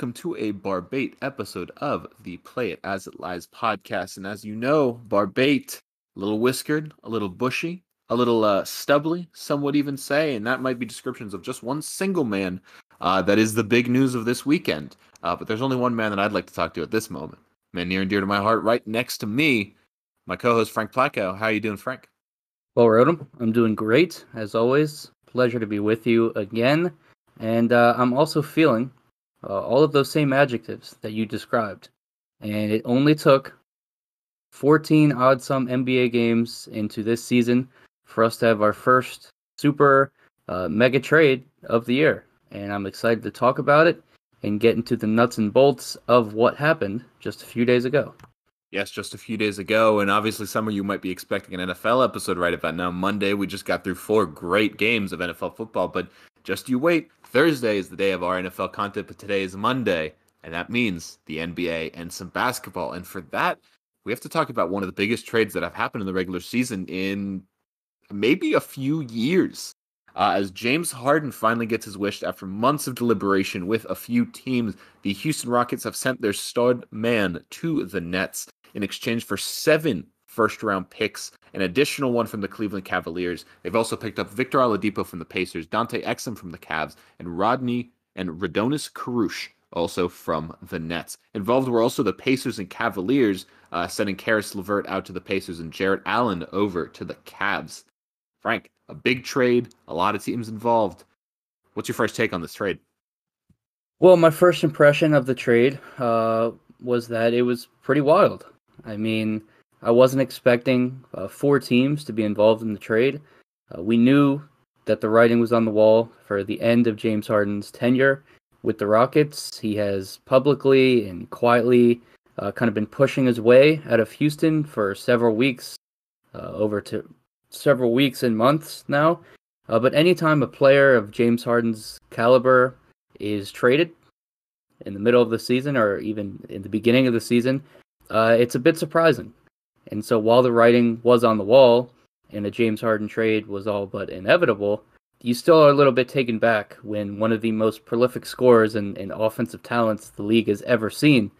welcome to a Barbate episode of the Play It As It Lies podcast. And as you know, Barbate, a little whiskered, a little bushy, a little uh, stubbly, some would even say, and that might be descriptions of just one single man uh, that is the big news of this weekend. Uh, but there's only one man that I'd like to talk to at this moment. Man near and dear to my heart, right next to me, my co-host Frank Placco. How are you doing, Frank? Well, Rodham, I'm doing great as always. Pleasure to be with you again, and uh, I'm also feeling uh, all of those same adjectives that you described. And it only took 14 odd some NBA games into this season for us to have our first super uh, mega trade of the year. And I'm excited to talk about it and get into the nuts and bolts of what happened just a few days ago. Yes, just a few days ago. And obviously, some of you might be expecting an NFL episode right about now. Monday, we just got through four great games of NFL football. But just you wait. Thursday is the day of our NFL content, but today is Monday. And that means the NBA and some basketball. And for that, we have to talk about one of the biggest trades that have happened in the regular season in maybe a few years. Uh, as James Harden finally gets his wish after months of deliberation with a few teams, the Houston Rockets have sent their stud man to the Nets in exchange for seven first round picks, an additional one from the Cleveland Cavaliers. They've also picked up Victor Oladipo from the Pacers, Dante Exum from the Cavs, and Rodney and Rodions Kurucs also from the Nets. Involved were also the Pacers and Cavaliers, uh, sending Caris LeVert out to the Pacers and Jarrett Allen over to the Cavs. Frank, a big trade, a lot of teams involved. What's your first take on this trade? Well, my first impression of the trade uh, was that it was pretty wild. I mean, I wasn't expecting uh, four teams to be involved in the trade. Uh, we knew that the writing was on the wall for the end of James Harden's tenure with the Rockets. He has publicly and quietly uh, kind of been pushing his way out of Houston for several weeks, uh, over to several weeks and months now. Uh, but anytime a player of James Harden's caliber is traded in the middle of the season or even in the beginning of the season, uh, it's a bit surprising. And so while the writing was on the wall and a James Harden trade was all but inevitable, you still are a little bit taken back when one of the most prolific scorers and, and offensive talents the league has ever seen,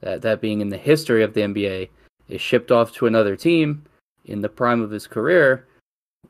that, that being in the history of the NBA, is shipped off to another team in the prime of his career,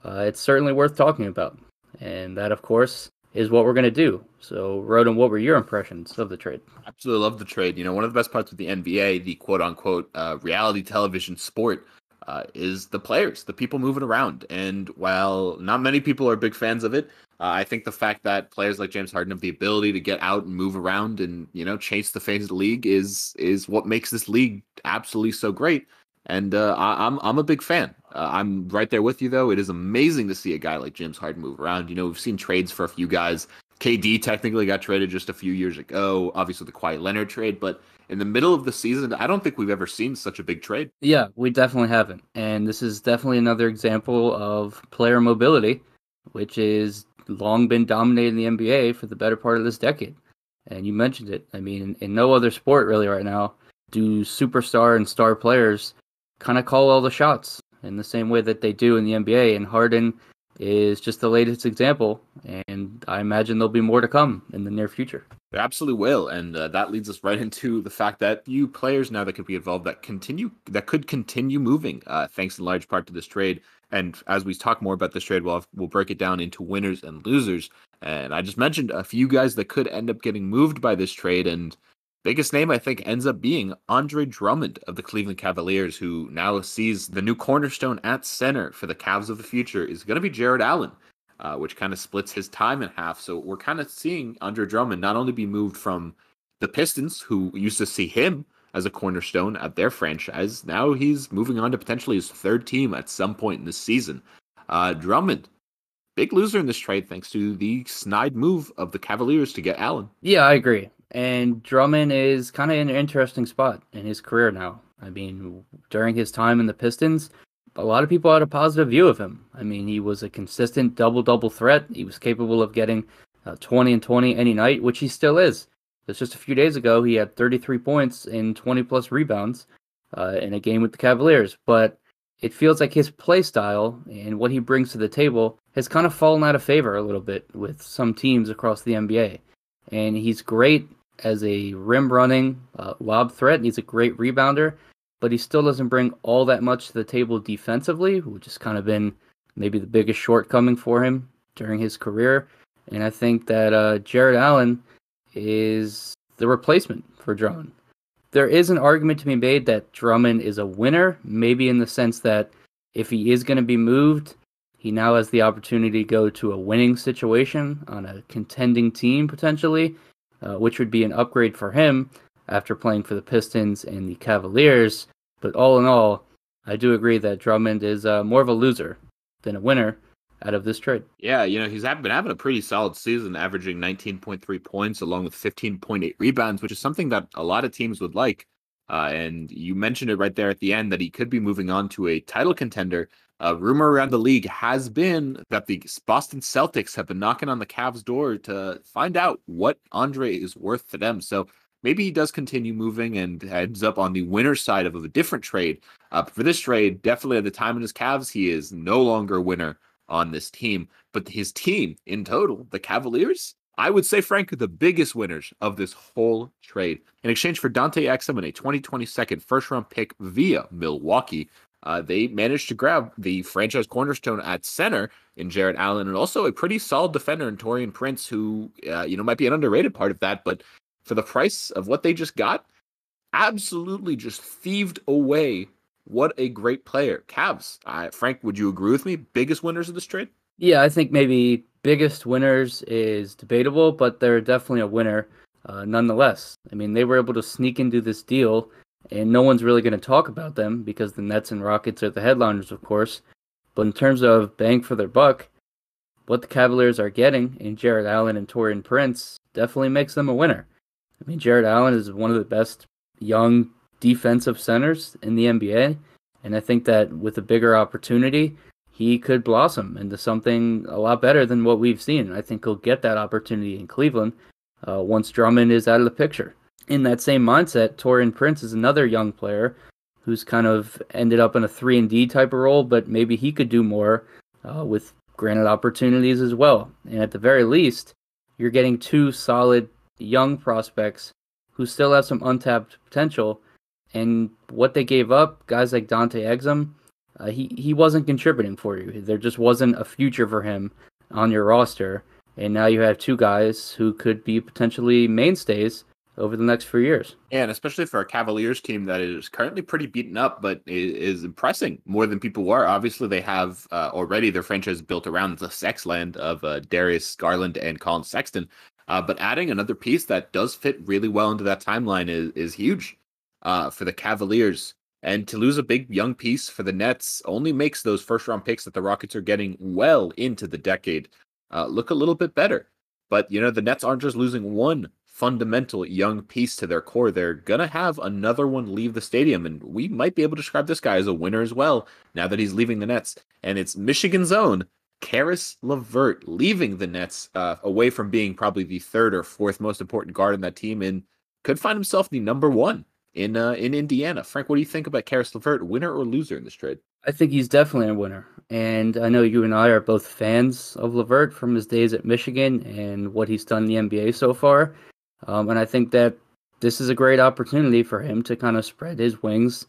uh, it's certainly worth talking about. And that, of course, is what we're going to do. So, Roden, what were your impressions of the trade? Absolutely love the trade. You know, one of the best parts of the NBA, the quote unquote uh, reality television sport, uh, is the players, the people moving around. And while not many people are big fans of it, uh, I think the fact that players like James Harden have the ability to get out and move around and you know chase the face of the league is is what makes this league absolutely so great and uh, I, I'm, I'm a big fan. Uh, I'm right there with you though. It is amazing to see a guy like James Harden move around. You know, we've seen trades for a few guys. KD technically got traded just a few years ago. Obviously, the Kawhi Leonard trade, but in the middle of the season, I don't think we've ever seen such a big trade. Yeah, we definitely haven't, and this is definitely another example of player mobility, which is long been dominating the NBA for the better part of this decade. And you mentioned it. I mean, in no other sport really right now do superstar and star players kind of call all the shots in the same way that they do in the NBA. And Harden is just the latest example, and I imagine there'll be more to come in the near future. They absolutely will, and uh, that leads us right into the fact that you players now that could be involved that continue that could continue moving, uh, thanks in large part to this trade. And as we talk more about this trade, we'll have, we'll break it down into winners and losers. And I just mentioned a few guys that could end up getting moved by this trade, and Biggest name, I think, ends up being Andre Drummond of the Cleveland Cavaliers, who now sees the new cornerstone at center for the Cavs of the future is going to be Jarrett Allen, uh, which kind of splits his time in half. So we're kind of seeing Andre Drummond not only be moved from the Pistons, who used to see him as a cornerstone at their franchise, now he's moving on to potentially his third team at some point in this season. Uh, Drummond, big loser in this trade thanks to the snide move of the Cavaliers to get Allen. Yeah, I agree. And Drummond is kind of in an interesting spot in his career now. I mean, during his time in the Pistons, a lot of people had a positive view of him. I mean, he was a consistent double double threat. He was capable of getting uh, 20 and 20 any night, which he still is. It's just a few days ago, he had 33 points and 20 plus rebounds uh, in a game with the Cavaliers. But it feels like his play style and what he brings to the table has kind of fallen out of favor a little bit with some teams across the NBA. And he's great as a rim running uh, lob threat, he's a great rebounder, but he still doesn't bring all that much to the table defensively, which has kind of been maybe the biggest shortcoming for him during his career. And I think that uh, Jarrett Allen is the replacement for Drummond. There is an argument to be made that Drummond is a winner, maybe in the sense that if he is going to be moved, he now has the opportunity to go to a winning situation on a contending team potentially, uh, which would be an upgrade for him after playing for the Pistons and the Cavaliers. But all in all, I do agree that Drummond is uh, more of a loser than a winner out of this trade. Yeah, you know, he's been having a pretty solid season, averaging 19.3 points along with 15.8 rebounds, which is something that a lot of teams would like. Uh, and you mentioned it right there at the end that he could be moving on to a title contender. A rumor around the league has been that the Boston Celtics have been knocking on the Cavs' door to find out what Andre is worth to them. So maybe he does continue moving and ends up on the winner's side of a different trade. Uh, for this trade, definitely at the time in his Cavs, he is no longer a winner on this team. But his team in total, the Cavaliers, I would say, frankly, the biggest winners of this whole trade. In exchange for Dante Exum and a 2020 second first round pick via Milwaukee, uh, they managed to grab the franchise cornerstone at center in Jarrett Allen and also a pretty solid defender in Taurean Prince, who, uh, you know, might be an underrated part of that. But for the price of what they just got, absolutely just thieved away. What a great player. Cavs. Uh, Frank, would you agree with me? Biggest winners of this trade? Yeah, I think maybe biggest winners is debatable, but they're definitely a winner uh, nonetheless. I mean, they were able to sneak into this deal, and no one's really going to talk about them because the Nets and Rockets are the headliners, of course. But in terms of bang for their buck, what the Cavaliers are getting in Jarrett Allen and Taurean Prince definitely makes them a winner. I mean, Jarrett Allen is one of the best young defensive centers in the NBA, and I think that with a bigger opportunity, he could blossom into something a lot better than what we've seen. I think he'll get that opportunity in Cleveland uh, once Drummond is out of the picture. In that same mindset, Taurean Prince is another young player who's kind of ended up in a three and D type of role, but maybe he could do more uh, with granted opportunities as well. And at the very least, you're getting two solid young prospects who still have some untapped potential. And what they gave up, guys like Dante Exum, uh, he he wasn't contributing for you. There just wasn't a future for him on your roster, and now you have two guys who could be potentially mainstays over the next few years. And especially for a Cavaliers team that is currently pretty beaten up, but is, impressing more than people are. Obviously, they have uh, already their franchise built around the sex land of uh, Darius Garland and Collin Sexton. Uh, but adding another piece that does fit really well into that timeline is is huge uh, for the Cavaliers. And to lose a big young piece for the Nets only makes those first round picks that the Rockets are getting well into the decade uh, look a little bit better. But, you know, the Nets aren't just losing one fundamental young piece to their core. They're going to have another one leave the stadium. And we might be able to describe this guy as a winner as well now that he's leaving the Nets. And it's Michigan's own Caris LeVert leaving the Nets uh, away from being probably the third or fourth most important guard in that team and could find himself the number one in uh, in Indiana. Frank, what do you think about Caris LeVert, winner or loser in this trade? I think he's definitely a winner, and I know you and I are both fans of LeVert from his days at Michigan and what he's done in the NBA so far. Um, and I think that this is a great opportunity for him to kind of spread his wings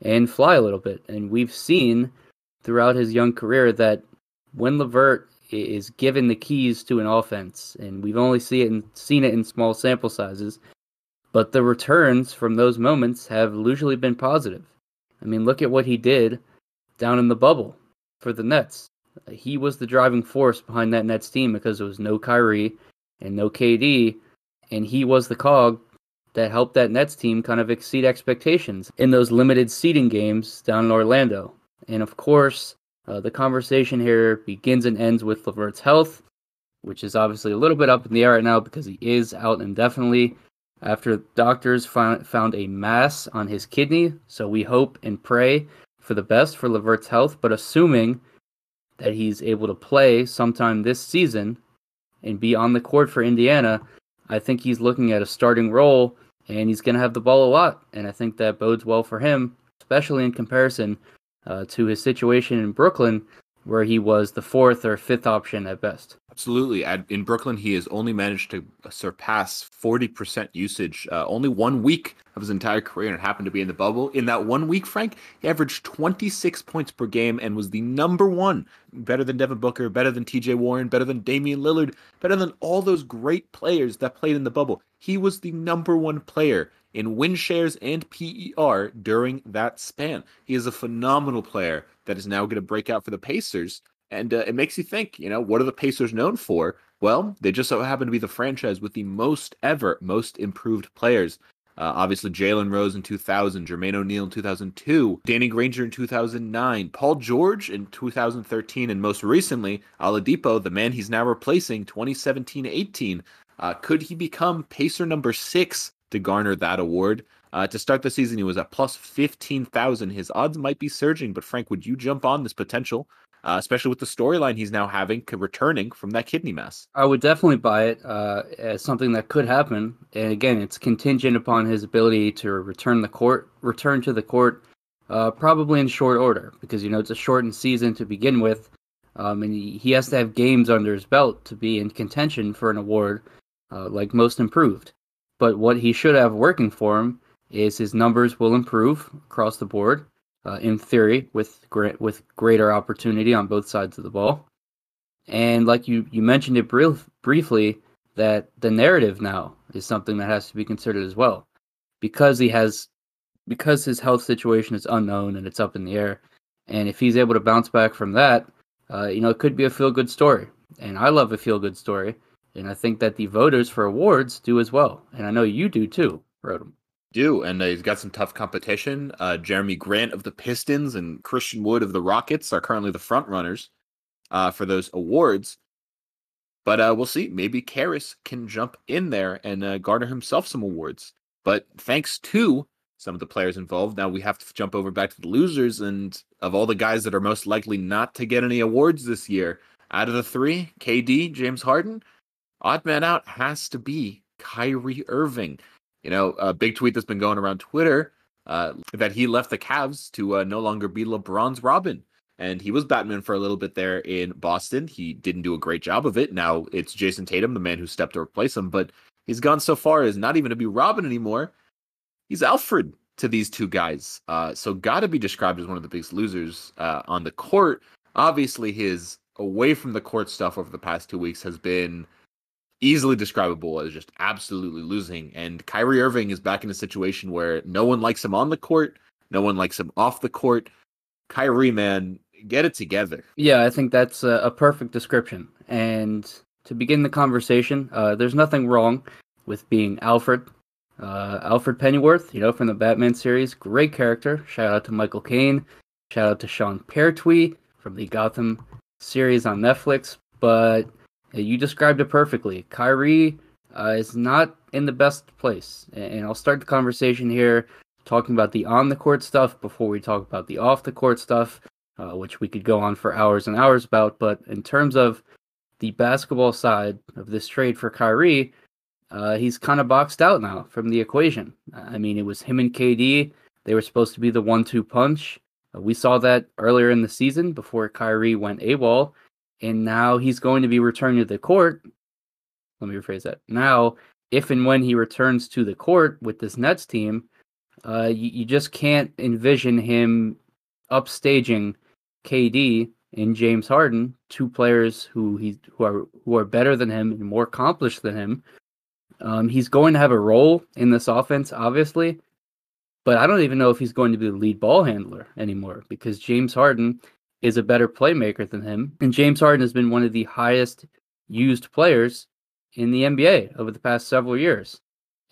and fly a little bit. And we've seen throughout his young career that when LeVert is given the keys to an offense, and we've only see it in, seen it in small sample sizes, but the returns from those moments have usually been positive. I mean, look at what he did down in the bubble for the Nets. He was the driving force behind that Nets team because there was no Kyrie and no KD, and he was the cog that helped that Nets team kind of exceed expectations in those limited seeding games down in Orlando. And of course, uh, the conversation here begins and ends with LeVert's health, which is obviously a little bit up in the air right now because he is out indefinitely after doctors found, found a mass on his kidney. So we hope and pray for the best for LeVert's health, but assuming that he's able to play sometime this season and be on the court for Indiana, I think he's looking at a starting role and he's going to have the ball a lot. And I think that bodes well for him, especially in comparison uh, to his situation in Brooklyn, where he was the fourth or fifth option at best. Absolutely. At, in Brooklyn, he has only managed to surpass 40% usage uh, only one week of his entire career, and it happened to be in the bubble. In that one week, Frank, he averaged 26 points per game and was the number one, better than Devin Booker, better than TJ Warren, better than Damian Lillard, better than all those great players that played in the bubble. He was the number one player in win shares and PER during that span. He is a phenomenal player that is now going to break out for the Pacers and uh, it makes you think, you know, what are the Pacers known for? Well, they just so happen to be the franchise with the most ever, most improved players. Uh, obviously, Jalen Rose in 2000, Jermaine O'Neal in 2002, Danny Granger in 2009, Paul George in 2013, and most recently, Oladipo, the man he's now replacing, 2017-18. Uh, could he become Pacer number six to garner that award? Uh, to start the season, he was at plus 15,000. His odds might be surging, but Frank, would you jump on this potential uh, especially with the storyline he's now having returning from that kidney mess. I would definitely buy it uh, as something that could happen. And again, it's contingent upon his ability to return the court, return to the court, uh, probably in short order because you know it's a shortened season to begin with, um, and he, he has to have games under his belt to be in contention for an award uh, like most improved. But what he should have working for him is his numbers will improve across the board uh, in theory, with great with greater opportunity on both sides of the ball. And like you you mentioned it brief, briefly, that the narrative now is something that has to be considered as well, because he has because his health situation is unknown and it's up in the air. And if he's able to bounce back from that, uh, you know, it could be a feel good story. And I love a feel good story. And I think that the voters for awards do as well. And I know you do too, Rodham do, and uh, he's got some tough competition. Uh, Jerami Grant of the Pistons and Christian Wood of the Rockets are currently the front runners uh, for those awards. But uh, we'll see. Maybe Caris can jump in there and uh, garner himself some awards. But thanks to some of the players involved, now we have to jump over back to the losers. And of all the guys that are most likely not to get any awards this year, out of the three, KD, James Harden, odd man out has to be Kyrie Irving. You know, a big tweet that's been going around Twitter uh, that he left the Cavs to uh, no longer be LeBron's Robin. And he was Batman for a little bit there in Boston. He didn't do a great job of it. Now it's Jayson Tatum, the man who stepped to replace him. But he's gone so far as not even to be Robin anymore. He's Alfred to these two guys. Uh, so got to be described as one of the biggest losers uh, on the court. Obviously, his away from the court stuff over the past two weeks has been easily describable as just absolutely losing. And Kyrie Irving is back in a situation where no one likes him on the court, no one likes him off the court. Kyrie, man, get it together. Yeah, I think that's a, a perfect description. And to begin the conversation, uh, there's nothing wrong with being Alfred. Uh, Alfred Pennyworth, you know, from the Batman series, great character. Shout out to Michael Caine. Shout out to Sean Pertwee from the Gotham series on Netflix. But you described it perfectly. Kyrie uh, is not in the best place. And I'll start the conversation here talking about the on the court stuff before we talk about the off the court stuff, uh, which we could go on for hours and hours about. But in terms of the basketball side of this trade for Kyrie, uh, he's kind of boxed out now from the equation. I mean, it was him and KD. They were supposed to be the one two punch. Uh, we saw that earlier in the season before Kyrie went AWOL and now he's going to be returning to the court. Let me rephrase that. Now, if and when he returns to the court with this Nets team, uh, you, you just can't envision him upstaging KD and James Harden, two players who he who are who are better than him and more accomplished than him. Um, he's going to have a role in this offense, obviously, but I don't even know if he's going to be the lead ball handler anymore because James Harden is a better playmaker than him. And James Harden has been one of the highest used players in the NBA over the past several years.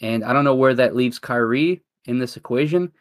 And I don't know where that leaves Kyrie in this equation,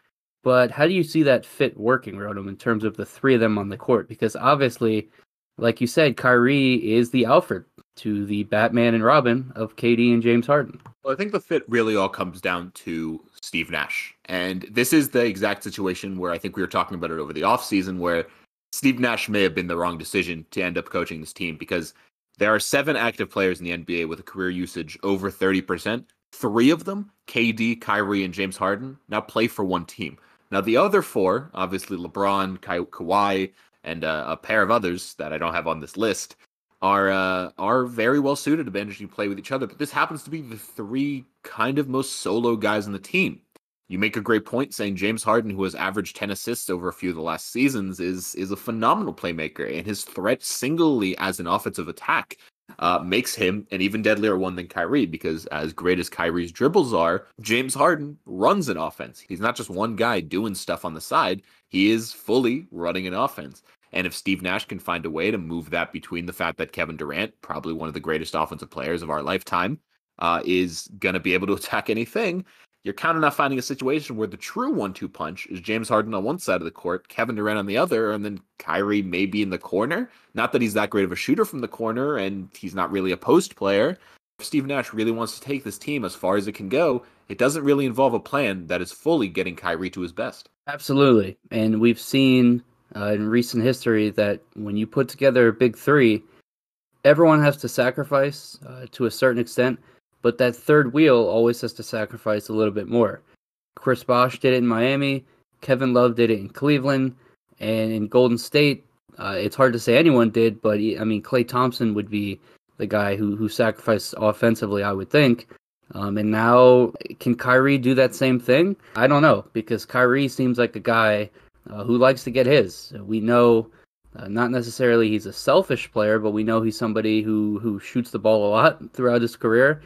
but how do you see that fit working, Rodham, in terms of the three of them on the court? Because obviously, like you said, Kyrie is the Alfred to the Batman and Robin of KD and James Harden. Well, I think the fit really all comes down to Steve Nash. And this is the exact situation where I think we were talking about it over the offseason where Steve Nash may have been the wrong decision to end up coaching this team because there are seven active players in the NBA with a career usage over 30%. Three of them, KD, Kyrie, and James Harden, now play for one team. Now, the other four, obviously LeBron, Ka- Kawhi, and uh, a pair of others that I don't have on this list, are uh, are very well suited to managing play with each other. But this happens to be the three kind of most solo guys on the team. You make a great point saying James Harden, who has averaged 10 assists over a few of the last seasons, is is a phenomenal playmaker, and his threat singly as an offensive attack uh, makes him an even deadlier one than Kyrie because as great as Kyrie's dribbles are, James Harden runs an offense. He's not just one guy doing stuff on the side, he is fully running an offense. And if Steve Nash can find a way to move that between the fact that Kevin Durant, probably one of the greatest offensive players of our lifetime, uh, is going to be able to attack anything, you're of not finding a situation where the true one-two punch is James Harden on one side of the court, Kevin Durant on the other, and then Kyrie maybe in the corner. Not that he's that great of a shooter from the corner, and he's not really a post player. If Steve Nash really wants to take this team as far as it can go, it doesn't really involve a plan that is fully getting Kyrie to his best. Absolutely, and we've seen uh, in recent history that when you put together a big three, everyone has to sacrifice uh, to a certain extent but that third wheel always has to sacrifice a little bit more. Chris Bosh did it in Miami, Kevin Love did it in Cleveland, and in Golden State, uh, it's hard to say anyone did, but I mean, Klay Thompson would be the guy who who sacrificed offensively, I would think. Um, and now, can Kyrie do that same thing? I don't know because Kyrie seems like a guy uh, who likes to get his. We know uh, not necessarily he's a selfish player, but we know he's somebody who who shoots the ball a lot throughout his career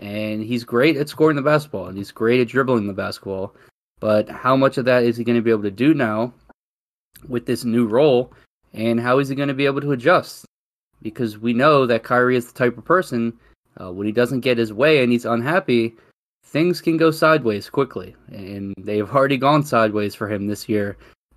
and he's great at scoring the basketball and he's great at dribbling the basketball. But how much of that is he going to be able to do now with this new role? And how is he going to be able to adjust? Because we know that Kyrie is the type of person uh, when he doesn't get his way and he's unhappy, things can go sideways quickly. And they've already gone sideways for him this year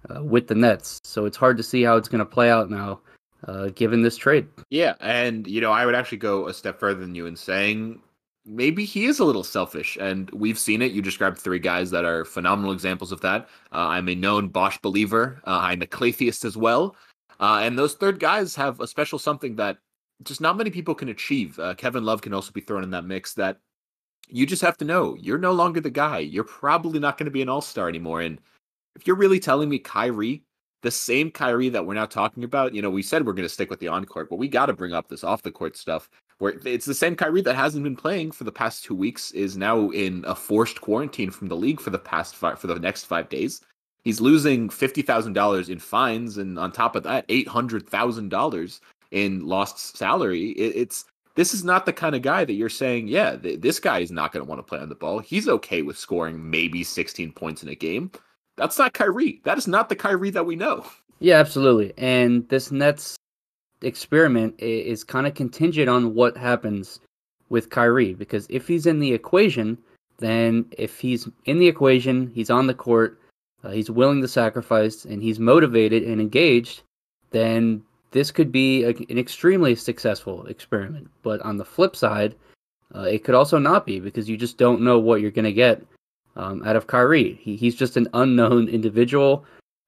uh, with the Nets. So it's hard to see how it's going to play out now. Uh, given this trade. Yeah, and you know, I would actually go a step further than you in saying maybe he is a little selfish, and we've seen it. You described three guys that are phenomenal examples of that. Uh, I'm a known Bosh believer. Uh, I'm a Claytheist as well, uh, and those third guys have a special something that just not many people can achieve. Uh, Kevin Love can also be thrown in that mix. That you just have to know you're no longer the guy. You're probably not going to be an All Star anymore, and if you're really telling me Kyrie the same Kyrie that we're now talking about, you know, we said we're going to stick with the on court, but we got to bring up this off the court stuff where it's the same Kyrie that hasn't been playing for the past two weeks is now in a forced quarantine from the league for the past five for the next five days. He's losing fifty thousand dollars in fines, and on top of that, eight hundred thousand dollars in lost salary. It, it's this is not the kind of guy that you're saying, yeah, th- this guy is not going to want to play on the ball. He's okay with scoring maybe 16 points in a game. That's not Kyrie. That is not the Kyrie that we know. Yeah, absolutely. And this Nets experiment is kind of contingent on what happens with Kyrie because if he's in the equation, then if he's in the equation, he's on the court, uh, he's willing to sacrifice, and he's motivated and engaged, then this could be a, an extremely successful experiment. But on the flip side, uh, it could also not be because you just don't know what you're going to get um, out of Kyrie. He, he's just an unknown individual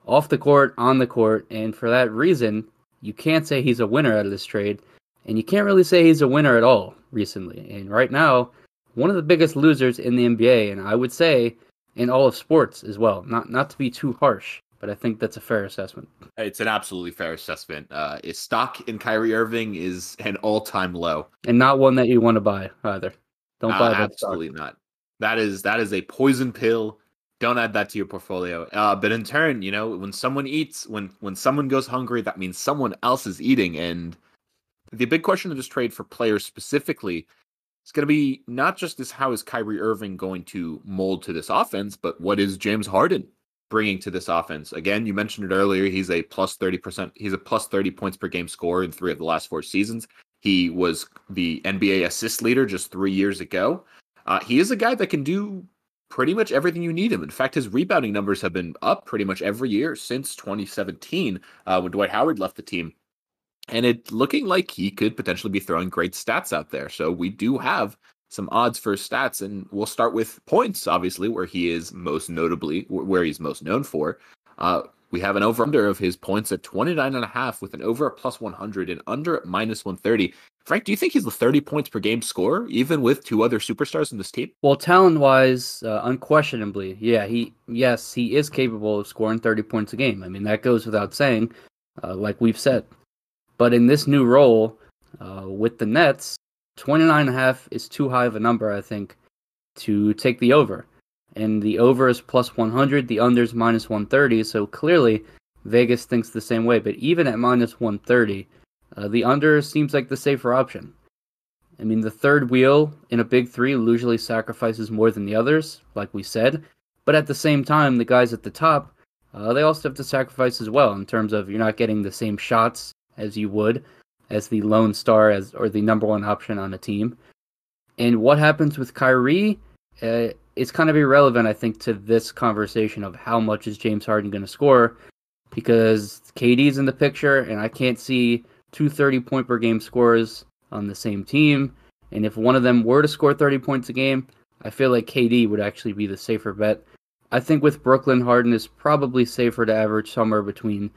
off the court, on the court, and for that reason, you can't say he's a winner out of this trade, and you can't really say he's a winner at all recently. And right now, one of the biggest losers in the NBA, and I would say in all of sports as well. Not not to be too harsh, but I think that's a fair assessment. It's an absolutely fair assessment. Uh, his stock in Kyrie Irving is an all-time low, and not one that you want to buy either. Don't uh, buy that. Absolutely stock. not. That is that is a poison pill don't add that to your portfolio. Uh, but in turn, you know, when someone eats, when when someone goes hungry, that means someone else is eating. And the big question of this trade for players specifically is going to be not just this: how is Kyrie Irving going to mold to this offense, but what is James Harden bringing to this offense? Again, you mentioned it earlier. He's a plus thirty percent. He's a plus thirty points per game scorer in three of the last four seasons. He was the NBA assist leader just three years ago. Uh, he is a guy that can do pretty much everything you need him. In fact, his rebounding numbers have been up pretty much every year since 2017 uh, when Dwight Howard left the team. And it looking like he could potentially be throwing great stats out there. So we do have some odds for stats, and we'll start with points, obviously, where he is most notably, where he's most known for. Uh, we have an over under of his points at 29 and a half with an over at plus 100 and under at minus 130. Frank, do you think he's the 30 points per game scorer, even with two other superstars in this team? Well, talent wise, uh, unquestionably, yeah, he, yes, he is capable of scoring 30 points a game. I mean, that goes without saying, uh, like we've said. But in this new role, Uh, with the Nets, 29 and a half is too high of a number, I think, to take the over. And the over is plus 100, the under is minus 130. So clearly, Vegas thinks the same way. But even at minus 130, uh, the under seems like the safer option. I mean, the third wheel in a big three usually sacrifices more than the others, like we said. But at the same time, the guys at the top, uh, they also have to sacrifice as well in terms of you're not getting the same shots as you would as the lone star as or the number one option on a team. And what happens with Kyrie uh, is kind of irrelevant, I think, to this conversation of how much is James Harden going to score because KD's in the picture, and I can't see two 30 point per game scores on the same team. And if one of them were to score 30 points a game, I feel like KD would actually be the safer bet. I think with Brooklyn, Harden is probably safer to average somewhere between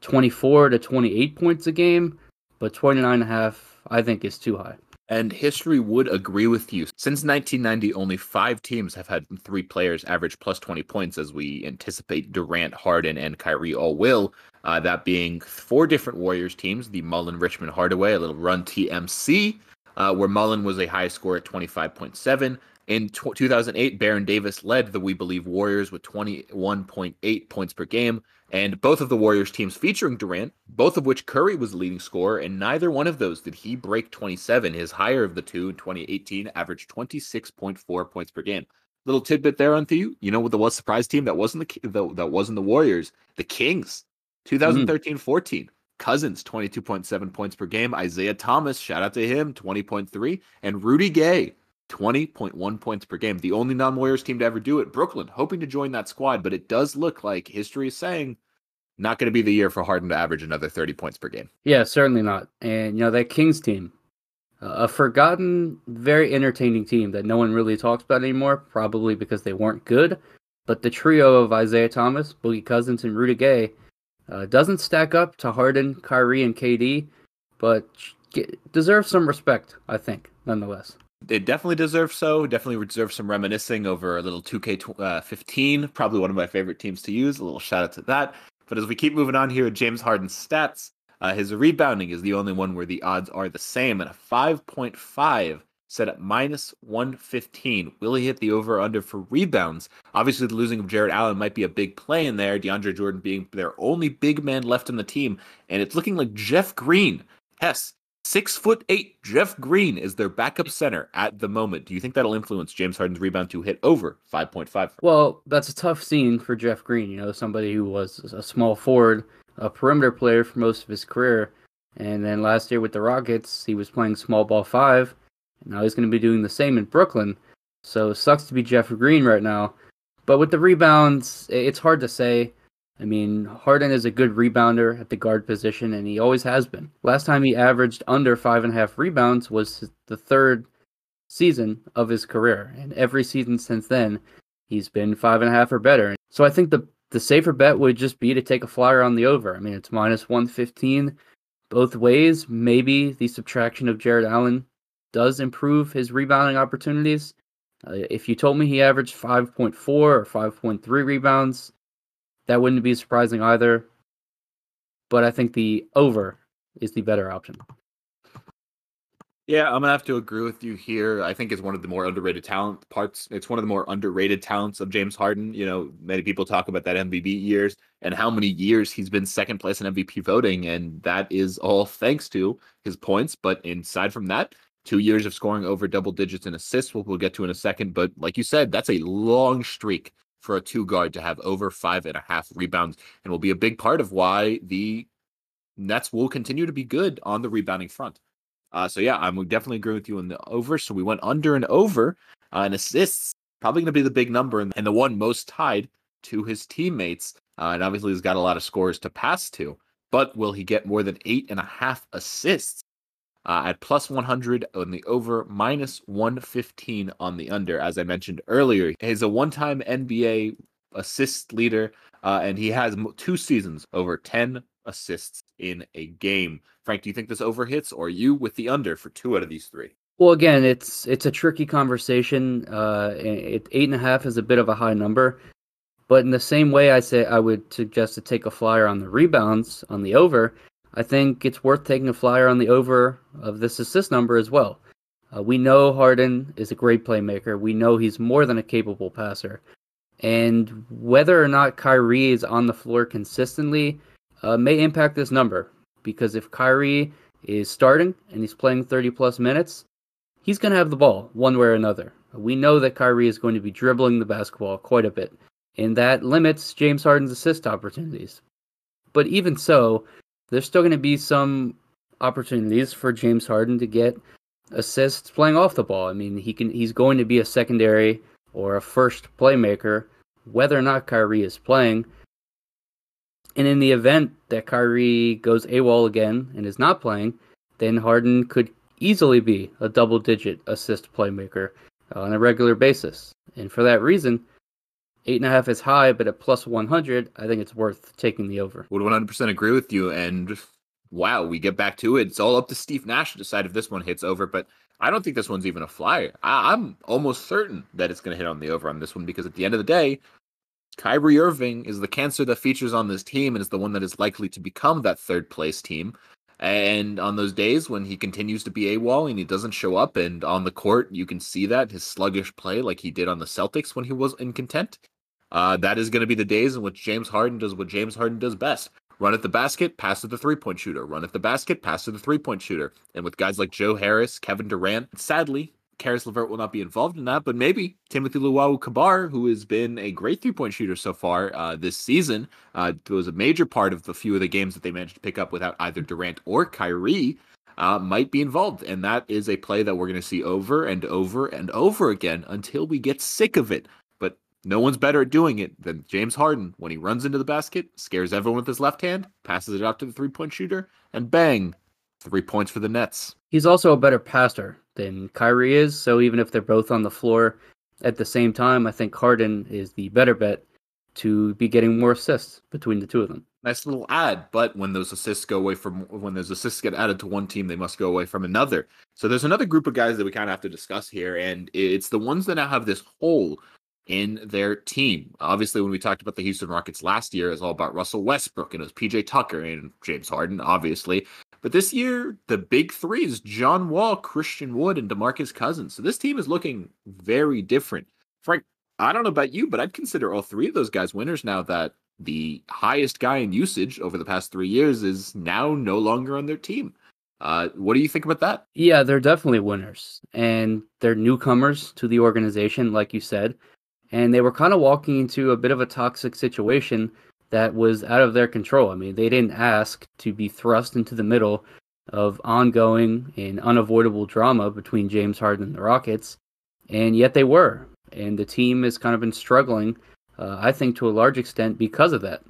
24 to 28 points a game, but 29 and a half I think is too high. And history would agree with you. Since 1990, only five teams have had three players average plus 20 points, as we anticipate Durant, Harden, and Kyrie all will. Uh, that being four different Warriors teams the Mullin, Richmond, Hardaway, a little run TMC, uh, where Mullin was a high score at 25.7. In t- 2008, Baron Davis led the We Believe Warriors with 21.8 points per game. And both of the Warriors teams featuring Durant, both of which Curry was the leading scorer, and neither one of those did he break 27. His higher of the two in 2018 averaged 26.4 points per game. Little tidbit there on you. You know what the was surprise team that wasn't the, the that wasn't the Warriors, the Kings, 2013-14. Mm. Cousins 22.7 points per game. Isaiah Thomas, shout out to him, 20.3, and Rudy Gay 20.1 points per game. The only non Warriors team to ever do it. Brooklyn, hoping to join that squad, but it does look like history is saying not going to be the year for Harden to average another 30 points per game. Yeah, certainly not. And, you know, that Kings team, a forgotten, very entertaining team that no one really talks about anymore, probably because they weren't good. But the trio of Isaiah Thomas, Boogie Cousins, and Rudy Gay uh, doesn't stack up to Harden, Kyrie, and KD, but deserves some respect, I think, nonetheless. It definitely deserves so. Definitely deserves some reminiscing over a little 2K15. Uh, Probably one of my favorite teams to use. A little shout out to that. But as we keep moving on here, with James Harden's stats, uh, his rebounding is the only one where the odds are the same at a 5.5 set at minus 115. Will he hit the over under for rebounds? Obviously, the losing of Jarrett Allen might be a big play in there. DeAndre Jordan being their only big man left in the team. And it's looking like Jeff Green. Yes, Six foot eight Jeff Green is their backup center at the moment. Do you think that'll influence James Harden's rebound to hit over 5.5? Well, that's a tough scene for Jeff Green. You know, somebody who was a small forward, a perimeter player for most of his career. And then last year with the Rockets, he was playing small ball five. And now he's going to be doing the same in Brooklyn. So it sucks to be Jeff Green right now. But with the rebounds, it's hard to say. I mean, Harden is a good rebounder at the guard position, and he always has been. Last time he averaged under five and a half rebounds was the third season of his career, and every season since then, he's been five and a half or better. So I think the the safer bet would just be to take a flyer on the over. I mean, it's minus one fifteen both ways. Maybe the subtraction of Jarrett Allen does improve his rebounding opportunities. Uh, if you told me he averaged 5.4 or 5.3 rebounds, that wouldn't be surprising either. But I think the over is the better option. Yeah, I'm gonna have to agree with you here. I think it's one of the more underrated talent parts. It's one of the more underrated talents of James Harden. You know, many people talk about that MVP years and how many years he's been second place in MVP voting, and that is all thanks to his points. But inside from that, two years of scoring over double digits in assists, we'll, we'll get to in a second. But like you said, that's a long streak for a two guard to have over five and a half rebounds and will be a big part of why the Nets will continue to be good on the rebounding front. Uh, so yeah, I'm definitely agree with you on the over. So we went under and over uh, and assists, probably going to be the big number and, the one most tied to his teammates. Uh, and obviously he's got a lot of scores to pass to. But will he get more than eight and a half assists? Uh, at plus 100 on the over, minus 115 on the under. As I mentioned earlier, he's a one time NBA assist leader, uh, and he has two seasons over 10 assists in a game. Frank, do you think this over hits, or you with the under for two out of these three? Well, again, it's it's a tricky conversation. Uh, it, eight and a half is a bit of a high number, but in the same way, I say I would suggest to take a flyer on the rebounds on the over. I think it's worth taking a flyer on the over of this assist number as well. Uh, we know Harden is a great playmaker. We know he's more than a capable passer. And whether or not Kyrie is on the floor consistently uh, may impact this number. Because if Kyrie is starting and he's playing 30 plus minutes, he's going to have the ball one way or another. We know that Kyrie is going to be dribbling the basketball quite a bit, and that limits James Harden's assist opportunities. But even so, there's still going to be some opportunities for James Harden to get assists playing off the ball. I mean, he can he's going to be a secondary or a first playmaker whether or not Kyrie is playing. And in the event that Kyrie goes AWOL again and is not playing, then Harden could easily be a double digit assist playmaker on a regular basis. And for that reason, eight and a half is high, but at plus 100, I think it's worth taking the over. Would 100% agree with you. And wow, we get back to it. It's all up to Steve Nash to decide if this one hits over, but I don't think this one's even a flyer. I- am almost certain that it's going to hit on the over on this one because at the end of the day, Kyrie Irving is the cancer that features on this team and is the one that is likely to become that third place team. And on those days when he continues to be AWOL and he doesn't show up, and on the court, you can see that his sluggish play, like he did on the Celtics when he was in content. Uh, that is going to be the days in which James Harden does what James Harden does best run at the basket, pass to the three point shooter, run at the basket, pass to the three point shooter. And with guys like Joe Harris, Kevin Durant, sadly, Caris LeVert will not be involved in that, but maybe Timothy Luwawu-Cabarrot, who has been a great three point shooter so far uh, this season, uh, was a major part of the few of the games that they managed to pick up without either Durant or Kyrie. Uh, might be involved, and that is a play that we're going to see over and over and over again until we get sick of it. No one's better at doing it than James Harden when he runs into the basket, scares everyone with his left hand, passes it out to the three point shooter, and bang, three points for the Nets. He's also a better passer than Kyrie is. So even if they're both on the floor at the same time, I think Harden is the better bet to be getting more assists between the two of them. Nice little ad, but when those assists go away from when those assists get added to one team, they must go away from another. So there's another group of guys that we kind of have to discuss here, and it's the ones that now have this hole in their team. Obviously, when we talked about the Houston Rockets last year, it's all about Russell Westbrook and it was PJ Tucker and James Harden, obviously. But this year, the big three is John Wall, Christian Wood, and DeMarcus Cousins. So this team is looking very different. Frank, I don't know about you, but I'd consider all three of those guys winners now that the highest guy in usage over the past three years is now no longer on their team. Uh, what do you think about that? Yeah, they're definitely winners, and they're newcomers to the organization, like you said, and they were kind of walking into a bit of a toxic situation that was out of their control. I mean, they didn't ask to be thrust into the middle of ongoing and unavoidable drama between James Harden and the Rockets, and yet they were. And the team has kind of been struggling, uh, I think, to a large extent because of that.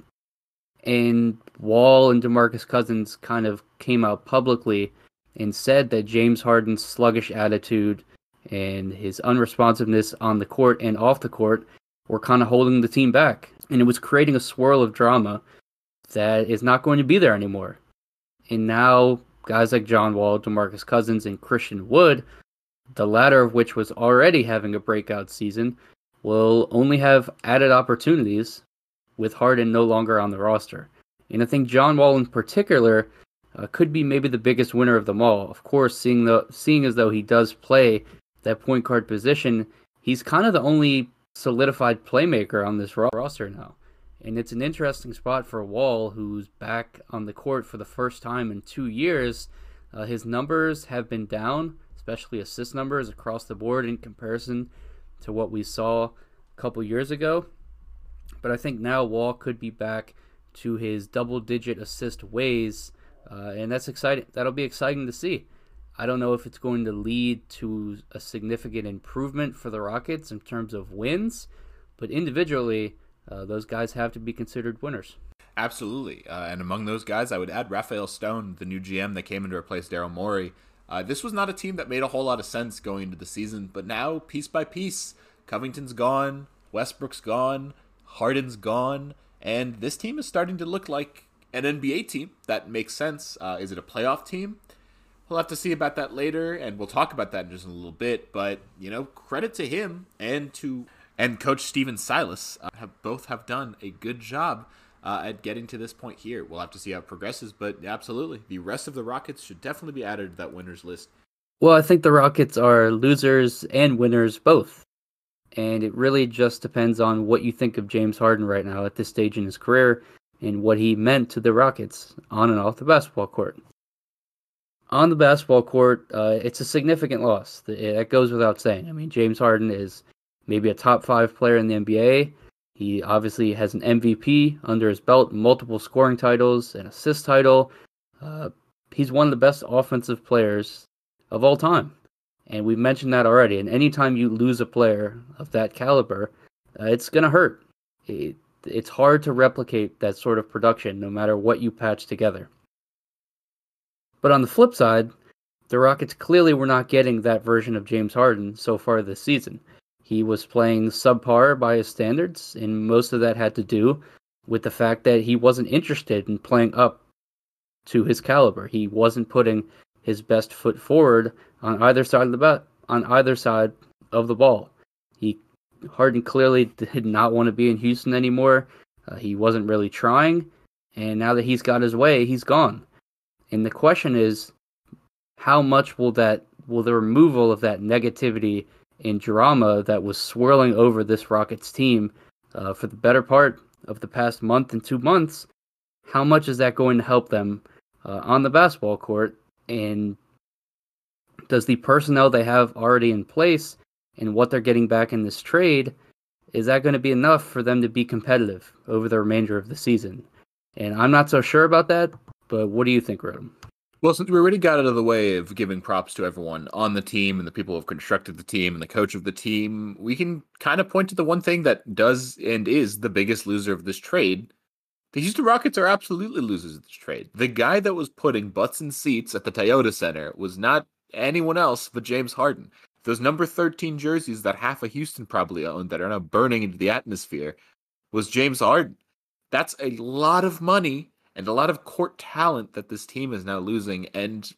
And Wall and DeMarcus Cousins kind of came out publicly and said that James Harden's sluggish attitude and his unresponsiveness on the court and off the court were kind of holding the team back and it was creating a swirl of drama that is not going to be there anymore. And now guys like John Wall, DeMarcus Cousins, and Christian Wood, the latter of which was already having a breakout season, will only have added opportunities with Harden no longer on the roster. And I think John Wall in particular uh, could be maybe the biggest winner of them all. Of course, seeing the seeing as though he does play that point guard position, he's kind of the only solidified playmaker on this roster now. And it's an interesting spot for Wall, who's back on the court for the first time in two years. Uh, his numbers have been down, especially assist numbers across the board in comparison to what we saw a couple years ago. But I think now Wall could be back to his double digit assist ways. Uh, and that's exciting. That'll be exciting to see. I don't know if it's going to lead to a significant improvement for the Rockets in terms of wins, but individually, uh, those guys have to be considered winners. Absolutely. Uh, and among those guys, I would add Rafael Stone, the new GM that came in to replace Daryl Morey. Uh, this was not a team that made a whole lot of sense going into the season, but now, piece by piece, Covington's gone, Westbrook's gone, Harden's gone, and this team is starting to look like an NBA team that makes sense. Uh, is it a playoff team? We'll have to see about that later, and we'll talk about that in just a little bit. But you know, credit to him and to and Coach Stephen Silas uh, have both have done a good job uh, at getting to this point here. We'll have to see how it progresses, but absolutely, the rest of the Rockets should definitely be added to that winners list. Well, I think the Rockets are losers and winners both. And it really just depends on what you think of James Harden right now at this stage in his career and what he meant to the Rockets on and off the basketball court. On the basketball court, uh, it's a significant loss. That goes without saying. I mean, James Harden is maybe a top five player in the NBA. He obviously has an MVP under his belt, multiple scoring titles, an assist title. Uh, he's one of the best offensive players of all time. And we've mentioned that already. And anytime you lose a player of that caliber, uh, it's going to hurt. It, it's hard to replicate that sort of production no matter what you patch together. But on the flip side, the Rockets clearly were not getting that version of James Harden so far this season. He was playing subpar by his standards, and most of that had to do with the fact that he wasn't interested in playing up to his caliber. He wasn't putting his best foot forward on either side of the bet on either side of the ball. He Harden clearly did not want to be in Houston anymore. Uh, he wasn't really trying, and now that he's got his way, he's gone. And the question is, how much will that will the removal of that negativity and drama that was swirling over this Rockets team uh, for the better part of the past month and two months, how much is that going to help them uh, on the basketball court and does the personnel they have already in place and what they're getting back in this trade is that going to be enough for them to be competitive over the remainder of the season? And I'm not so sure about that, but what do you think, Rodham? Well, since we already got out of the way of giving props to everyone on the team and the people who have constructed the team and the coach of the team, we can kind of point to the one thing that does and is the biggest loser of this trade, the Houston Rockets are absolutely losers of this trade. The guy that was putting butts in seats at the Toyota Center was not anyone else but James Harden. Those number 13 jerseys that half of Houston probably owned that are now burning into the atmosphere was James Harden. That's a lot of money and a lot of court talent that this team is now losing. And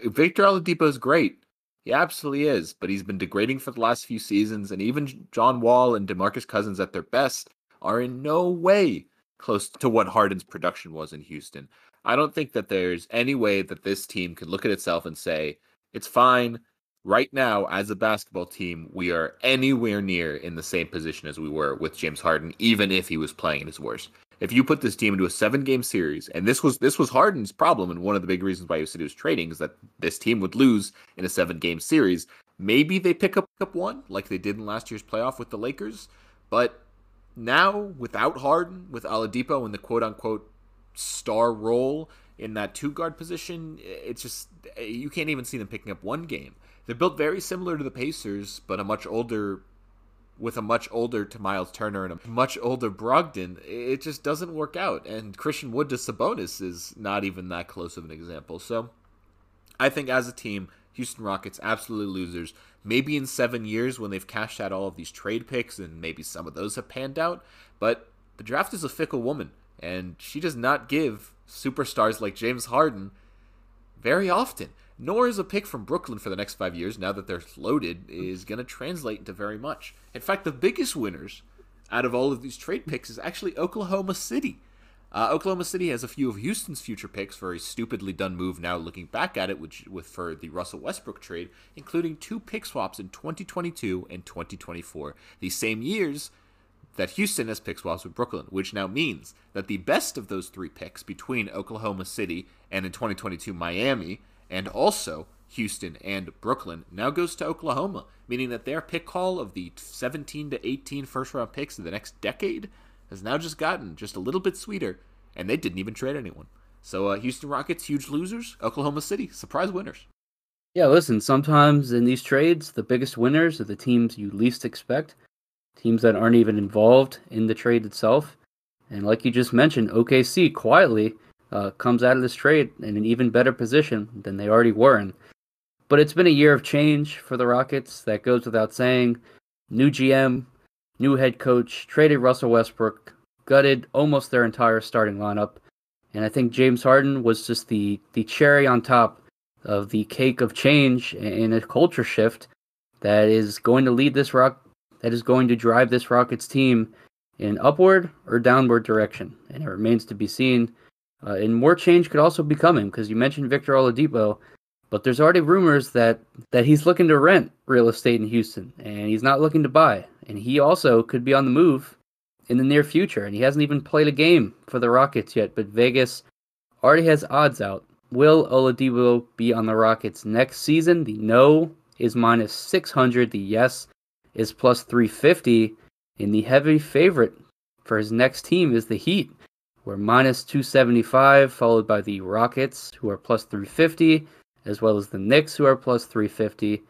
Victor Oladipo is great. He absolutely is, but he's been degrading for the last few seasons. And even John Wall and DeMarcus Cousins at their best are in no way close to what Harden's production was in Houston. I don't think that there's any way that this team could look at itself and say, it's fine. Right now, as a basketball team, we are anywhere near in the same position as we were with James Harden, even if he was playing at his worst. If you put this team into a seven game series, and this was this was Harden's problem, and one of the big reasons why he said he was trading is that this team would lose in a seven game series. Maybe they pick up, up one like they did in last year's playoff with the Lakers, but now without Harden, with Oladipo in the quote unquote star role in that two guard position, it's just you can't even see them picking up one game. They're built very similar to the Pacers, but a much older with a much older to Myles Turner and a much older Brogdon, it just doesn't work out. And Christian Wood to Sabonis is not even that close of an example. So I think as a team, Houston Rockets absolutely losers. Maybe in seven years when they've cashed out all of these trade picks and maybe some of those have panned out. But the draft is a fickle woman, and she does not give superstars like James Harden very often. Nor is a pick from Brooklyn for the next five years, now that they're loaded, is going to translate into very much. In fact, the biggest winners out of all of these trade picks is actually Oklahoma City. Uh, Oklahoma City has a few of Houston's future picks for a stupidly done move now looking back at it, which with for the Russell Westbrook trade, including two pick swaps in 2022 and 2024, the same years that Houston has pick swaps with Brooklyn, which now means that the best of those three picks between Oklahoma City and in 2022 Miami, and also Houston and Brooklyn, now goes to Oklahoma, meaning that their pick haul of the 17 to 18 first round picks in the next decade has now just gotten just a little bit sweeter, and they didn't even trade anyone. So uh, Houston Rockets, huge losers. Oklahoma City, surprise winners. Yeah, listen, sometimes in these trades, the biggest winners are the teams you least expect, teams that aren't even involved in the trade itself. And like you just mentioned, OKC quietly uh, comes out of this trade in an even better position than they already were in. But it's been a year of change for the Rockets. That goes without saying. New GM, new head coach, traded Russell Westbrook, gutted almost their entire starting lineup. And I think James Harden was just the, the cherry on top of the cake of change in a culture shift that is going to lead this rock that is going to drive this Rockets team in upward or downward direction, and it remains to be seen. Uh, and more change could also be coming because you mentioned Victor Oladipo, but there's already rumors that that he's looking to rent real estate in Houston, and he's not looking to buy. And he also could be on the move in the near future, and he hasn't even played a game for the Rockets yet. But Vegas already has odds out. Will Oladipo be on the Rockets next season? The no is minus 600. The yes is plus 350. And the heavy favorite for his next team is the Heat, who are minus 275, followed by the Rockets, who are plus 350, as well as the Knicks, who are plus 350,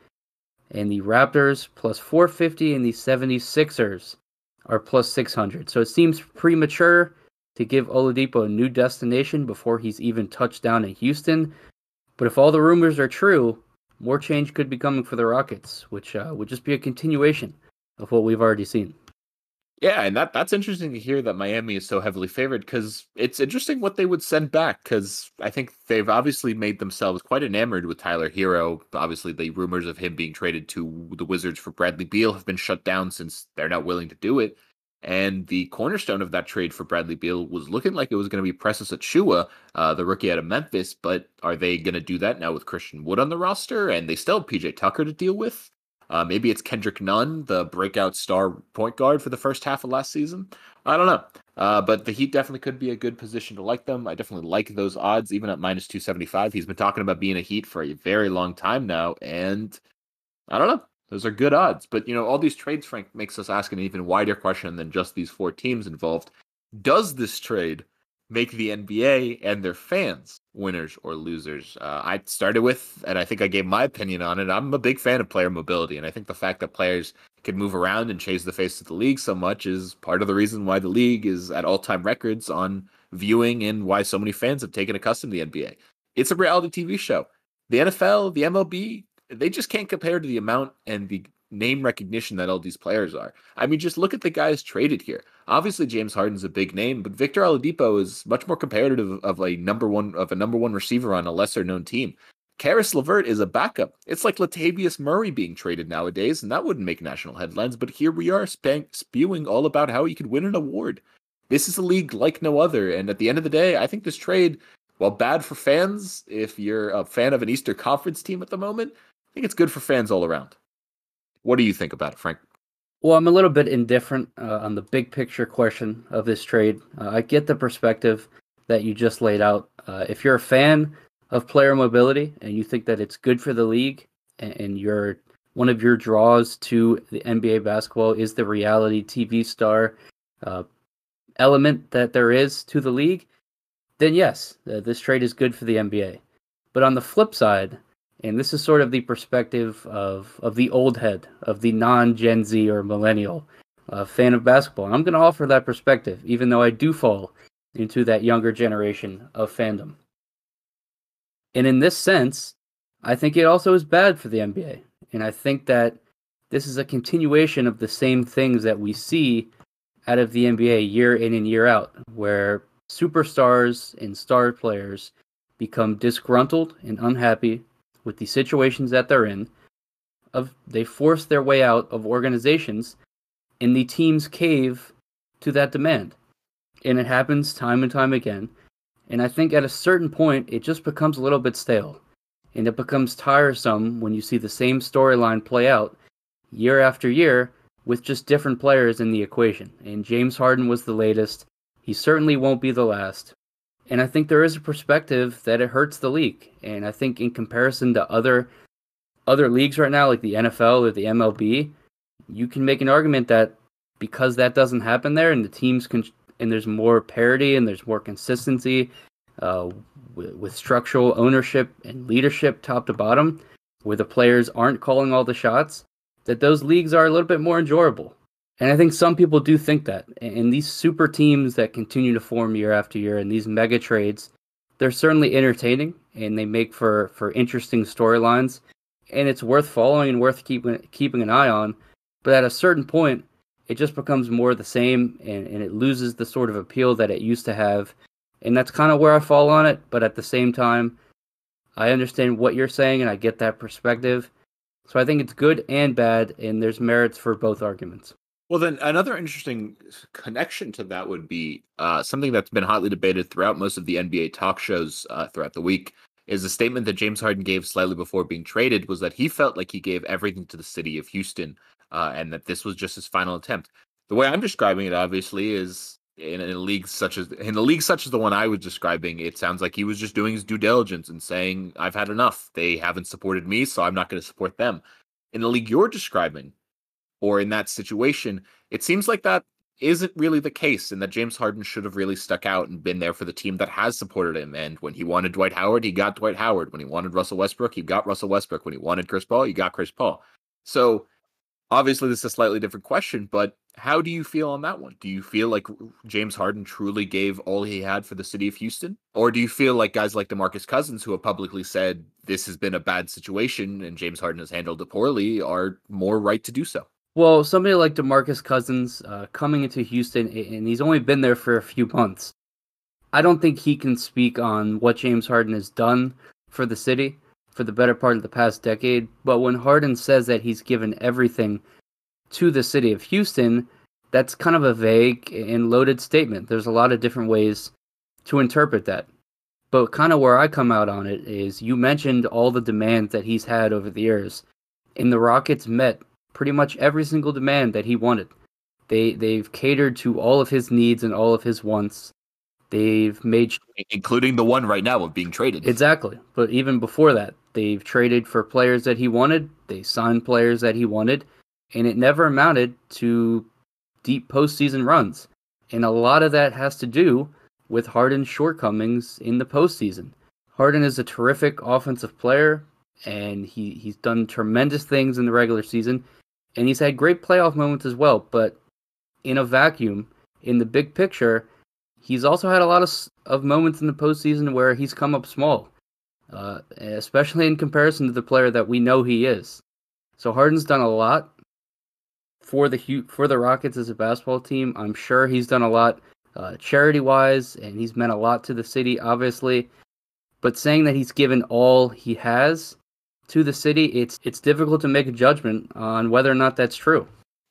and the Raptors plus 450, and the 76ers are plus 600. So it seems premature to give Oladipo a new destination before he's even touched down in Houston. But if all the rumors are true, more change could be coming for the Rockets, which uh, would just be a continuation of what we've already seen. Yeah, and that that's interesting to hear that Miami is so heavily favored because it's interesting what they would send back because I think they've obviously made themselves quite enamored with Tyler Herro. Obviously, the rumors of him being traded to the Wizards for Bradley Beal have been shut down since they're not willing to do it. And the cornerstone of that trade for Bradley Beal was looking like it was going to be Precious Achiuwa, uh, the rookie out of Memphis. But are they going to do that now with Christian Wood on the roster? And they still have PJ Tucker to deal with. Uh, maybe it's Kendrick Nunn, the breakout star point guard for the first half of last season. I don't know. Uh, but the Heat definitely could be a good position to like them. I definitely like those odds, even at minus 275. He's been talking about being a Heat for a very long time now. And I don't know. Those are good odds. But, you know, all these trades, Frank, makes us ask an even wider question than just these four teams involved. Does this trade make the NBA and their fans winners or losers. Uh, I started with, and I think I gave my opinion on it. I'm a big fan of player mobility, and I think the fact that players can move around and change the face of the league so much is part of the reason why the league is at all time records on viewing and why so many fans have taken accustomed to the NBA. It's a reality TV show. The NFL, the MLB, they just can't compare to the amount and the name recognition that all these players are. I mean, just look at the guys traded here. Obviously, James Harden's a big name, but Victor Oladipo is much more competitive of a number one of a number one receiver on a lesser known team. Caris LeVert is a backup. It's like Latavius Murray being traded nowadays, and that wouldn't make national headlines. But here we are spank, spewing all about how he could win an award. This is a league like no other, and at the end of the day, I think this trade, while bad for fans, if you're a fan of an Eastern Conference team at the moment, I think it's good for fans all around. What do you think about it, Frank? Well, I'm a little bit indifferent uh, on the big picture question of this trade. Uh, I get the perspective that you just laid out. Uh, if you're a fan of player mobility and you think that it's good for the league, and, and you're one of your draws to the NBA basketball is the reality TV star uh, element that there is to the league, then yes, uh, this trade is good for the NBA. But on the flip side, and this is sort of the perspective of of the old head of the non Gen Z or millennial uh, fan of basketball. And I'm going to offer that perspective, even though I do fall into that younger generation of fandom. And in this sense, I think it also is bad for the NBA. And I think that this is a continuation of the same things that we see out of the NBA year in and year out, where superstars and star players become disgruntled and unhappy with the situations that they're in of they force their way out of organizations and the teams cave to that demand. And it happens time and time again. And i think at a certain point it just becomes a little bit stale. And it becomes tiresome when you see the same storyline play out year after year with just different players in the equation. And james harden was the latest. He certainly won't be the last and I think there is a perspective that it hurts the league. And I think in comparison to other other leagues right now, like the NFL or the MLB, you can make an argument that because that doesn't happen there, and the teams can, and there's more parity and there's more consistency uh, with, with structural ownership and leadership, top to bottom, where the players aren't calling all the shots, that those leagues are a little bit more enjoyable. And I think some people do think that. And these super teams that continue to form year after year and these mega trades, they're certainly entertaining and they make for, for interesting storylines. And it's worth following and worth keeping keeping an eye on. But at a certain point, it just becomes more the same and, and it loses the sort of appeal that it used to have. And that's kind of where I fall on it. But at the same time, I understand what you're saying and I get that perspective. So I think it's good and bad, and there's merits for both arguments. Well, then another interesting connection to that would be uh, something that's been hotly debated throughout most of the NBA talk shows uh, throughout the week. Is a statement that James Harden gave slightly before being traded was that he felt like he gave everything to the city of Houston, uh, and that this was just his final attempt. The way I'm describing it, obviously, is in a league such as in a league such as the one I was describing, it sounds like he was just doing his due diligence and saying, "I've had enough. They haven't supported me, so I'm not going to support them." In the league you're describing, or in that situation, it seems like that isn't really the case, and that James Harden should have really stuck out and been there for the team that has supported him. And when he wanted Dwight Howard, he got Dwight Howard. When he wanted Russell Westbrook, he got Russell Westbrook. When he wanted Chris Paul, he got Chris Paul. So obviously, this is a slightly different question, but how do you feel on that one? Do you feel like James Harden truly gave all he had for the city of Houston? Or do you feel like guys like DeMarcus Cousins, who have publicly said this has been a bad situation and James Harden has handled it poorly, are more right to do so? Well, somebody like DeMarcus Cousins uh, coming into Houston, and he's only been there for a few months. I don't think he can speak on what James Harden has done for the city for the better part of the past decade. But when Harden says that he's given everything to the city of Houston, that's kind of a vague and loaded statement. There's a lot of different ways to interpret that. But kind of where I come out on it is you mentioned all the demands that he's had over the years, and the Rockets met pretty much every single demand that he wanted. They they've catered to all of his needs and all of his wants. They've made including the one right now of being traded. Exactly. But even before that, they've traded for players that he wanted, they signed players that he wanted, and it never amounted to deep postseason runs. And a lot of that has to do with Harden's shortcomings in the postseason. Harden is a terrific offensive player, and he, he's done tremendous things in the regular season, and he's had great playoff moments as well. But in a vacuum, in the big picture, he's also had a lot of, of moments in the postseason where he's come up small, uh, especially in comparison to the player that we know he is. So Harden's done a lot, for the for the Rockets as a basketball team. I'm sure he's done a lot uh, charity wise, and he's meant a lot to the city, obviously. But saying that he's given all he has to the city, it's it's difficult to make a judgment on whether or not that's true.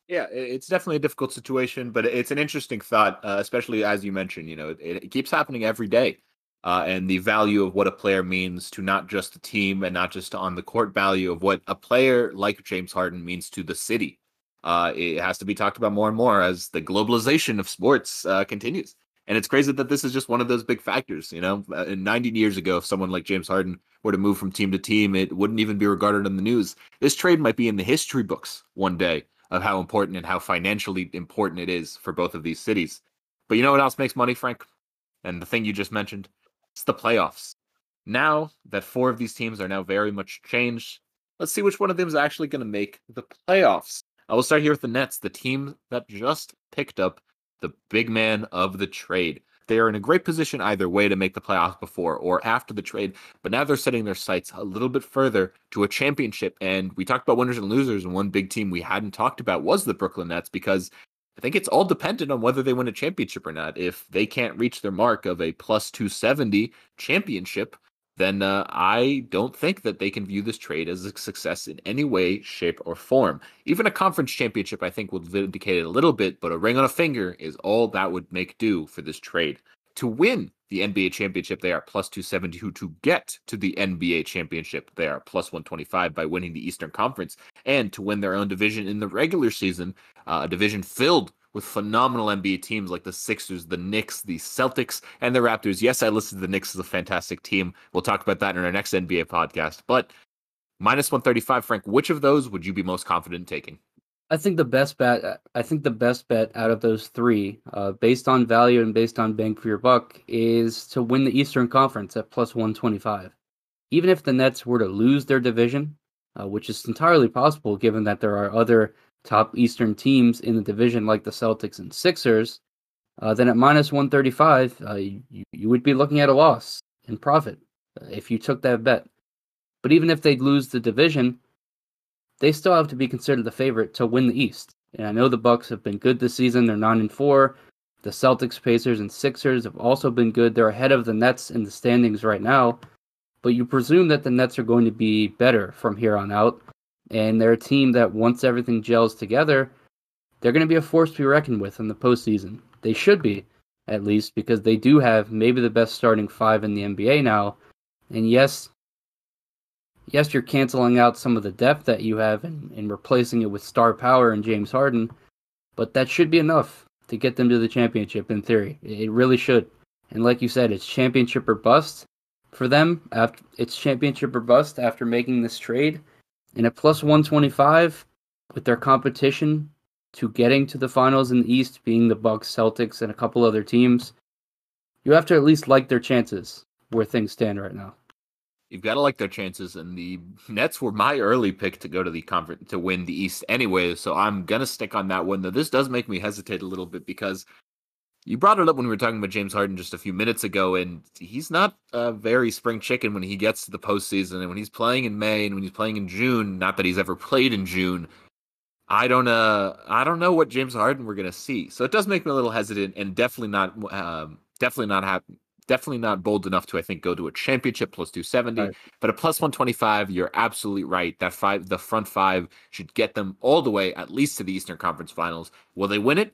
Yeah, it's definitely a difficult situation, but it's an interesting thought, uh, especially as you mentioned. You know, it, it keeps happening every day, uh, and the value of what a player means to not just the team and not just on the court value of what a player like James Harden means to the city uh, it has to be talked about more and more as the globalization of sports uh, continues. And it's crazy that this is just one of those big factors. You know, uh, 90 years ago, if someone like James Harden were to move from team to team, it wouldn't even be regarded in the news. This trade might be in the history books one day of how important and how financially important it is for both of these cities. But you know what else makes money, Frank? And the thing you just mentioned? It's the playoffs. Now that four of these teams are now very much changed, let's see which one of them is actually going to make the playoffs. I will start here with the Nets, the team that just picked up the big man of the trade. They are in a great position either way to make the playoffs before or after the trade, but now they're setting their sights a little bit further to a championship. And we talked about winners and losers, and one big team we hadn't talked about was the Brooklyn Nets because I think it's all dependent on whether they win a championship or not. If they can't reach their mark of a plus 270 championship, then uh, I don't think that they can view this trade as a success in any way, shape, or form. Even a conference championship, I think, would vindicate it a little bit, but a ring on a finger is all that would make do for this trade. To win the NBA championship, they are plus 272. To get to the NBA championship, they are plus 125 by winning the Eastern Conference. And to win their own division in the regular season, uh, a division filled with phenomenal NBA teams like the Sixers, the Knicks, the Celtics, and the Raptors. Yes, I listed the Knicks as a fantastic team. We'll talk about that in our next NBA podcast. But minus 135, Frank, which of those would you be most confident in taking? I think the best bet. I think the best bet out of those three, uh, based on value and based on bang for your buck, is to win the Eastern Conference at plus one twenty five. Even if the Nets were to lose their division, uh, which is entirely possible given that there are other top Eastern teams in the division like the Celtics and Sixers, uh, then at minus 135, uh, you, you would be looking at a loss in profit uh, if you took that bet. But even if they lose the division, they still have to be considered the favorite to win the East. And I know the Bucks have been good this season; they're nine and four. The Celtics, Pacers, and Sixers have also been good. They're ahead of the Nets in the standings right now. But you presume that the Nets are going to be better from here on out and they're a team that once everything gels together, they're going to be a force to be reckoned with in the postseason. They should be, at least, because they do have maybe the best starting five in the NBA now. And yes, yes, you're canceling out some of the depth that you have and, and replacing it with star power and James Harden, but that should be enough to get them to the championship in theory. It really should. And like you said, it's championship or bust for them. After it's championship or bust after making this trade, and at plus 125 with their competition to getting to the finals in the East, being the Bucks, Celtics, and a couple other teams, you have to at least like their chances where things stand right now. You've got to like their chances, and the Nets were my early pick to go to the conference to win the East anyway. So I'm gonna stick on that one. Though this does make me hesitate a little bit because you brought it up when we were talking about James Harden just a few minutes ago, and he's not a very spring chicken when he gets to the postseason and when he's playing in May and when he's playing in June. Not that he's ever played in June. I don't uh I don't know what James Harden we're gonna see. So it does make me a little hesitant and definitely not um definitely not happy definitely not bold enough to I think go to a championship plus 270 right. but a plus 125 you're absolutely right that five the front five should get them all the way at least to the Eastern Conference Finals will they win it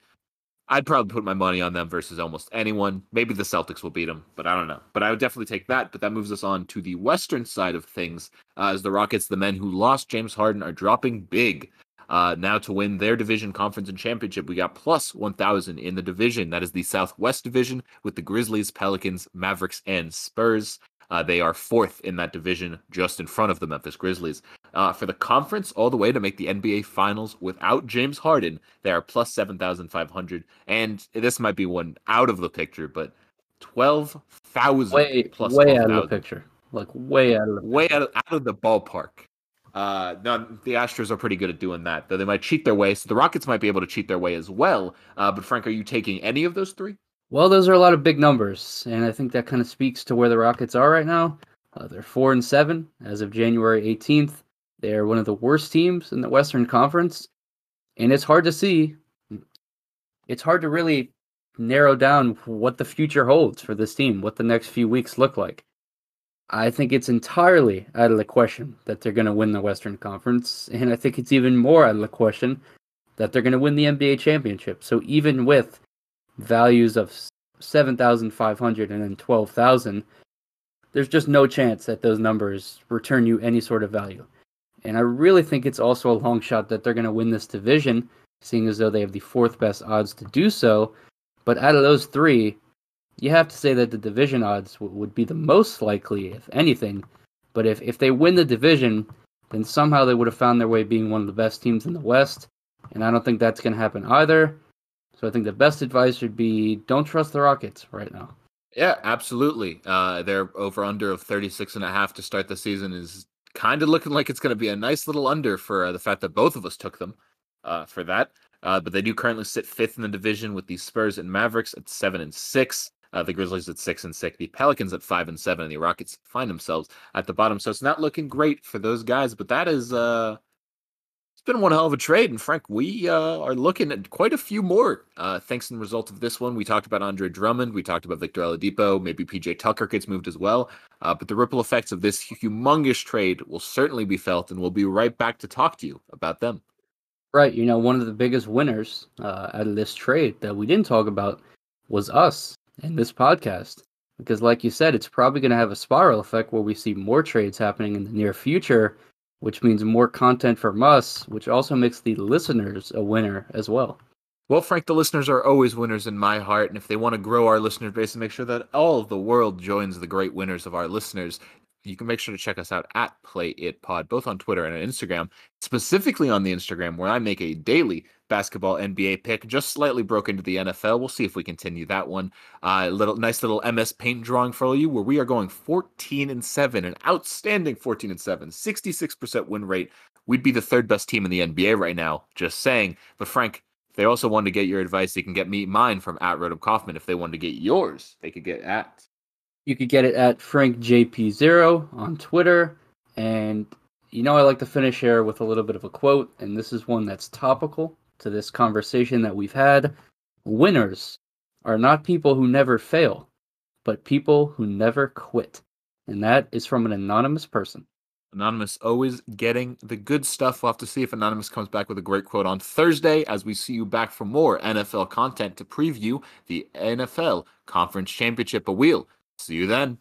I'd probably put my money on them versus almost anyone maybe the Celtics will beat them but I don't know but I would definitely take that but that moves us on to the western side of things uh, as the Rockets the men who lost James Harden are dropping big uh, now to win their division conference and championship. We got plus 1,000 in the division. That is the Southwest Division with the Grizzlies, Pelicans, Mavericks, and Spurs. Uh, they are fourth in that division, just in front of the Memphis Grizzlies. Uh, for the conference, all the way to make the NBA Finals without James Harden, they are plus 7,500. And this might be one out of the picture, but 12,000 way, plus way 12, out of the picture. Like way out of the way out of, out of the ballpark. Uh, no, the Astros are pretty good at doing that, though they might cheat their way. So the Rockets might be able to cheat their way as well. Uh, but Frank, are you taking any of those three? Well, those are a lot of big numbers, and I think that kind of speaks to where the Rockets are right now. Uh, they're four and seven as of January 18th. They are one of the worst teams in the Western Conference, and it's hard to see. It's hard to really narrow down what the future holds for this team, what the next few weeks look like. I think it's entirely out of the question that they're going to win the Western Conference, and I think it's even more out of the question that they're going to win the NBA championship. So even with values of 7,500 and then 12,000, there's just no chance that those numbers return you any sort of value. And I really think it's also a long shot that they're going to win this division, seeing as though they have the fourth best odds to do so. But out of those three, you have to say that the division odds w- would be the most likely, if anything. But if, if they win the division, then somehow they would have found their way being one of the best teams in the West. And I don't think that's going to happen either. So I think the best advice would be don't trust the Rockets right now. Yeah, absolutely. Uh, their over under of 36 and a half to start the season is kind of looking like it's going to be a nice little under for uh, the fact that both of us took them uh, for that. Uh, but they do currently sit fifth in the division with the Spurs and Mavericks at seven and six. Uh, the Grizzlies at six and six, the Pelicans at five and seven, and the Rockets find themselves at the bottom. So it's not looking great for those guys, but that is uh been one hell of a trade. And Frank, we uh, are looking at quite a few more. Uh, thanks in the result of this one. We talked about Andre Drummond, we talked about Victor Oladipo, maybe PJ Tucker gets moved as well. Uh, but the ripple effects of this humongous trade will certainly be felt, and we'll be right back to talk to you about them. Right. You know, one of the biggest winners uh, out of this trade that we didn't talk about was us in this podcast. Because, like you said, it's probably going to have a spiral effect where we see more trades happening in the near future, which means more content from us, which also makes the listeners a winner as well. Well, Frank, the listeners are always winners in my heart. And if they want to grow our listener base and make sure that all of the world joins the great winners of our listeners, you can make sure to check us out at Play It Pod, both on Twitter and on Instagram. Specifically on the Instagram, where I make a daily basketball NBA pick, just slightly broke into the NFL. We'll see if we continue that one. Uh, little nice little MS Paint drawing for you, where we are going 14 and seven, an outstanding 14 and seven, 66% win rate. We'd be the third best team in the NBA right now. Just saying. But Frank, they also want to get your advice. They can get me mine from at Rodham Kaufman. If they wanted to get yours, they could get at you could get it at FrankJP0 on Twitter. And you know, I like to finish here with a little bit of a quote, and this is one that's topical to this conversation that we've had. Winners are not people who never fail, but people who never quit. And that is from an anonymous person. Anonymous always getting the good stuff. We'll have to see if Anonymous comes back with a great quote on Thursday as we see you back for more NFL content to preview the NFL Conference Championship. But we'll see you then.